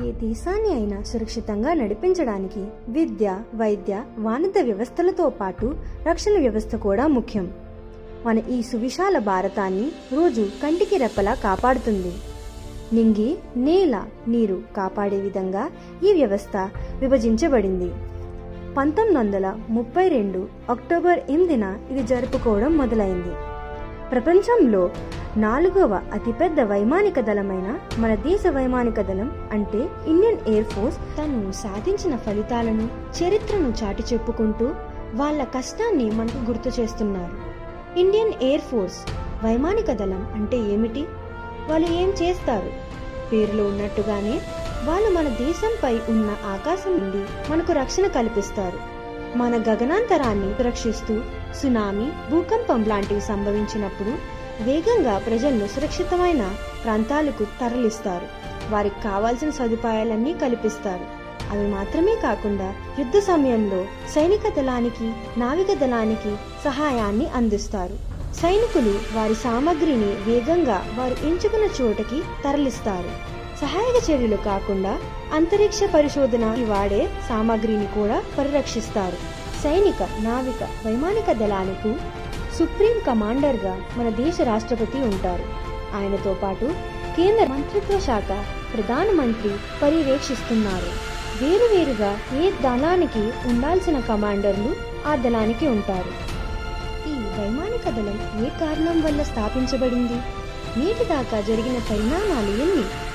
ఏ దేశాన్ని అయినా సురక్షితంగా నడిపించడానికి విద్య వైద్య వాణిజ్య వ్యవస్థలతో పాటు రక్షణ వ్యవస్థ కూడా ముఖ్యం. మన ఈ సువిశాల భారతాన్ని రోజు కంటికి రెప్పలా కాపాడుతుంది. నింగి నేల నీరు కాపాడే విధంగా ఈ వ్యవస్థ విభజించబడింది. పంతొమ్మిది వందల ముప్పై రెండు అక్టోబర్ ఎనిమిదిన ఇది జరుపుకోవడం మొదలైంది. ప్రపంచంలో నాలుగవ అతిపెద్ద వైమానిక దళమైన మన దేశ వైమానిక దళం అంటే ఇండియన్ ఎయిర్ ఫోర్స్ తను సాధించిన ఫలితాలను చరిత్రను చాటి చెప్పుకుంటూ వాళ్ళ కష్టాన్ని మనకు గుర్తు చేస్తున్నారు. ఇండియన్ ఎయిర్ ఫోర్స్ వైమానిక దళం అంటే ఏమిటి? వాళ్ళు ఏం చేస్తారు? పేరులో ఉన్నట్టుగానే వాళ్ళు మన దేశంపై ఉన్న ఆకాశం నుండి మనకు రక్షణ కల్పిస్తారు. మన గగనాంతరాన్ని రక్షిస్తూ సునామీ భూకంపం లాంటివి సంభవించినప్పుడు వేగంగా ప్రజలను సురక్షితమైన ప్రాంతాలకు తరలిస్తారు. వారికి కావాల్సిన సదుపాయాలన్నీ కల్పిస్తారు. అవి మాత్రమే కాకుండా యుద్ధ సమయంలో సైనిక దళానికి నావిక దళానికి సహాయాన్ని అందిస్తారు. సైనికులు వారి సామగ్రిని వేగంగా వారు ఎంచుకున్న చోటకి తరలిస్తారు. సహాయక చర్యలు కాకుండా అంతరిక్ష పరిశోధన వాడే సామాగ్రిని కూడా పరిరక్షిస్తారు. సైనిక నావిక వైమానిక దళానికి సుప్రీం కమాండర్గా మన దేశ రాష్ట్రపతి ఉంటారు. ఆయనతో పాటు కేంద్ర మంత్రిత్వ శాఖ ప్రధానమంత్రి పర్యవేక్షిస్తున్నారు. వేరువేరుగా ఏ దళానికి ఉండాల్సిన కమాండర్లు ఆ దళానికి ఉంటారు. ఈ వైమానిక దళం ఏ కారణం వల్ల స్థాపించబడింది? నేటి దాకా జరిగిన పరిణామాలు ఎన్ని?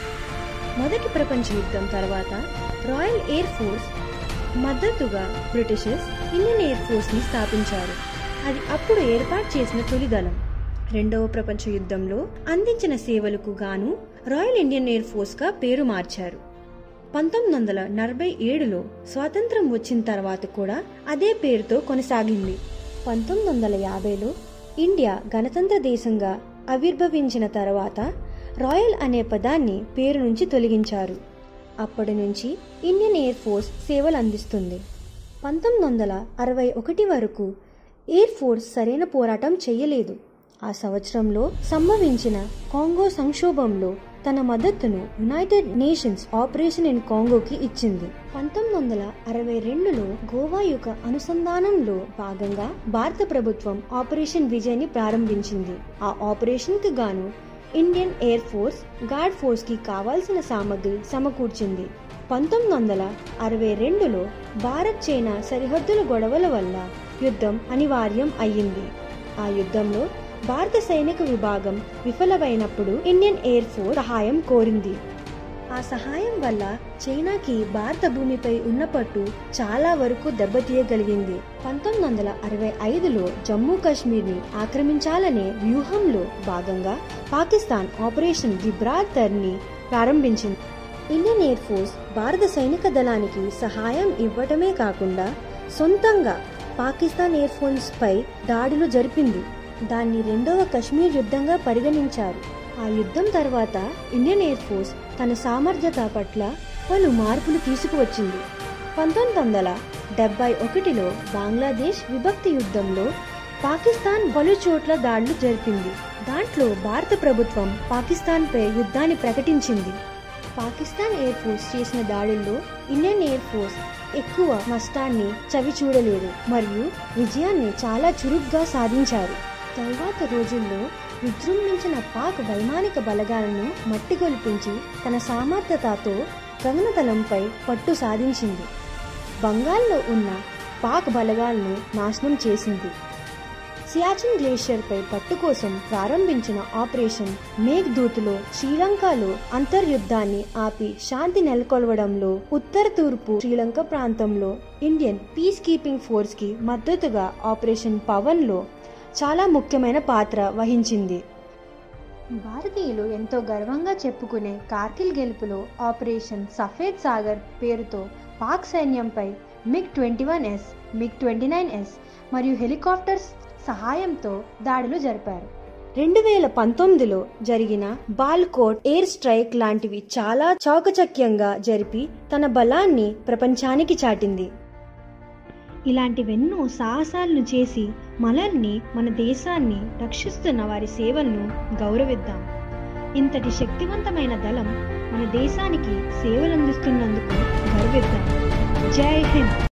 మొదటి ప్రపంచ యుద్ధం తర్వాత రాయల్ ఎయిర్ ఫోర్స్ మద్దతుగా బ్రిటిషర్స్ ఇండియన్ ఎయిర్ ఫోర్స్ని స్థాపించారు. అది అప్పుడు ఏర్పాటు చేసిన తొలి దళం. రెండవ ప్రపంచ యుద్ధంలో అందించిన సేవలకు గాను రాయల్ ఇండియన్ ఎయిర్ ఫోర్స్గా పేరు మార్చారు. పంతొమ్మిది వందల నలభై ఏడులో స్వాతంత్రం వచ్చిన తర్వాత కూడా అదే పేరుతో కొనసాగింది. పంతొమ్మిది వందల యాభైలో ఇండియా గణతంత్ర దేశంగా ఆవిర్భవించిన తర్వాత రాయల్ అనే పదాన్ని పేరు నుంచి తొలగించారు. అప్పటి నుంచి ఇండియన్ ఎయిర్ ఫోర్స్ సేవలు అందిస్తుంది. పంతొమ్మిది వందల అరవై ఒకటి వరకు ఎయిర్ ఫోర్స్ సరైన పోరాటం చేయలేదు. ఆ సంవత్సరంలో సంభవించిన కాంగో సంక్షోభంలో తన మద్దతును యునైటెడ్ నేషన్స్ ఆపరేషన్ ఇన్ కాంగోకి ఇచ్చింది. పంతొమ్మిది వందల అరవై రెండులో గోవా యొక్క అనుసంధానంలో భాగంగా భారత ప్రభుత్వం ఆపరేషన్ విజయ్ని ప్రారంభించింది. ఆ ఆపరేషన్కి గాను ఇండియన్ ఎయిర్ ఫోర్స్ గార్డ్ ఫోర్స్కి కావాల్సిన సామగ్రి సమకూర్చింది. పంతొమ్మిది వందల అరవై రెండులో భారత్ చైనా సరిహద్దుల గొడవల వల్ల యుద్ధం అనివార్యం అయ్యింది. ఆ యుద్ధంలో భారత సైనిక విభాగం విఫలమైనప్పుడు ఇండియన్ ఎయిర్ ఫోర్స్ సహాయం కోరింది. ఆ సహాయం వల్ల చైనాకి భారత భూమిపై ఉన్న పట్టు చాలా వరకు దెబ్బతీయగలిగింది. పంతొమ్మిది వందల అరవై ఐదులో జమ్మూ కాశ్మీర్ని ఆక్రమించాలనే వ్యూహంలో భాగంగా పాకిస్తాన్ ఆపరేషన్ గిబ్రాల్టర్ని ప్రారంభించింది. ఇండియన్ ఎయిర్ ఫోర్స్ భారత సైనిక దళానికి సహాయం ఇవ్వటమే కాకుండా సొంతంగా పాకిస్తాన్ ఎయిర్ ఫోర్స్ పై దాడులు జరిపింది. దాన్ని రెండవ కశ్మీర్ యుద్ధంగా పరిగణించారు. ఆ యుద్ధం తర్వాత ఇండియన్ ఎయిర్ ఫోర్స్ తన సామర్థ్యత పట్ల పలు మార్పులు తీసుకువచ్చింది. పంతొమ్మిది వందల డెబ్బై ఒకటిలో బంగ్లాదేశ్ విభక్తి యుద్ధంలో పాకిస్తాన్ పలు చోట్ల దాడులు జరిపింది. దాంట్లో భారత ప్రభుత్వం పాకిస్తాన్పై యుద్ధాన్ని ప్రకటించింది. పాకిస్తాన్ ఎయిర్ ఫోర్స్ చేసిన దాడుల్లో ఇండియన్ ఎయిర్ ఫోర్స్ ఎక్కువ నష్టాన్ని చవి చూడలేదు మరియు విజయాన్ని చాలా చురుగ్గా సాధించారు. తరువాత రోజుల్లో విజృంభించిన పాక్ వైమానిక బలగాలను మట్టిగొల్పించి తన సామర్థ్యతతో గగనతలంపై పట్టు సాధించింది. బంగాల్లో ఉన్న పాక్ బలగాలను నాశనం చేసింది. సియాచిన్ గ్లేషియర్పై పట్టు కోసం ప్రారంభించిన ఆపరేషన్ మేఘ్దూత్లో శ్రీలంకలో అంతర్యుద్ధాన్ని ఆపి శాంతి నెలకొల్వడంలో ఉత్తర తూర్పు శ్రీలంక ప్రాంతంలో ఇండియన్ పీస్ కీపింగ్ ఫోర్స్కి మద్దతుగా ఆపరేషన్ పవన్లో చాలా ముఖ్యమైన పాత్ర వహించింది. భారతీయులు ఎంతో గర్వంగా చెప్పుకునే కార్గిల్ గెలుపులో ఆపరేషన్ సఫేద్ సాగర్ పేరుతో Pak సైన్యంపై MiG twenty one S MiG twenty nine S మరియు హెలికాప్టర్స్ సహాయంతో దాడులు జరిపారు. రెండు వేల పంతొమ్మిదిలో జరిగిన బాల్కోట్ ఎయిర్ స్ట్రైక్ లాంటివి చాలా చాకచక్యంగా జరిపి తన బలాన్ని ప్రపంచానికి చాటింది. ఇలాంటివెన్నో సాహసాలను చేసి మనల్ని మన దేశాన్ని రక్షిస్తున్న వారి సేవలను గౌరవిద్దాం. ఇంతటి శక్తివంతమైన దళం మన దేశానికి సేవలందిస్తున్నందుకు గర్విద్దాం. జై హింద్!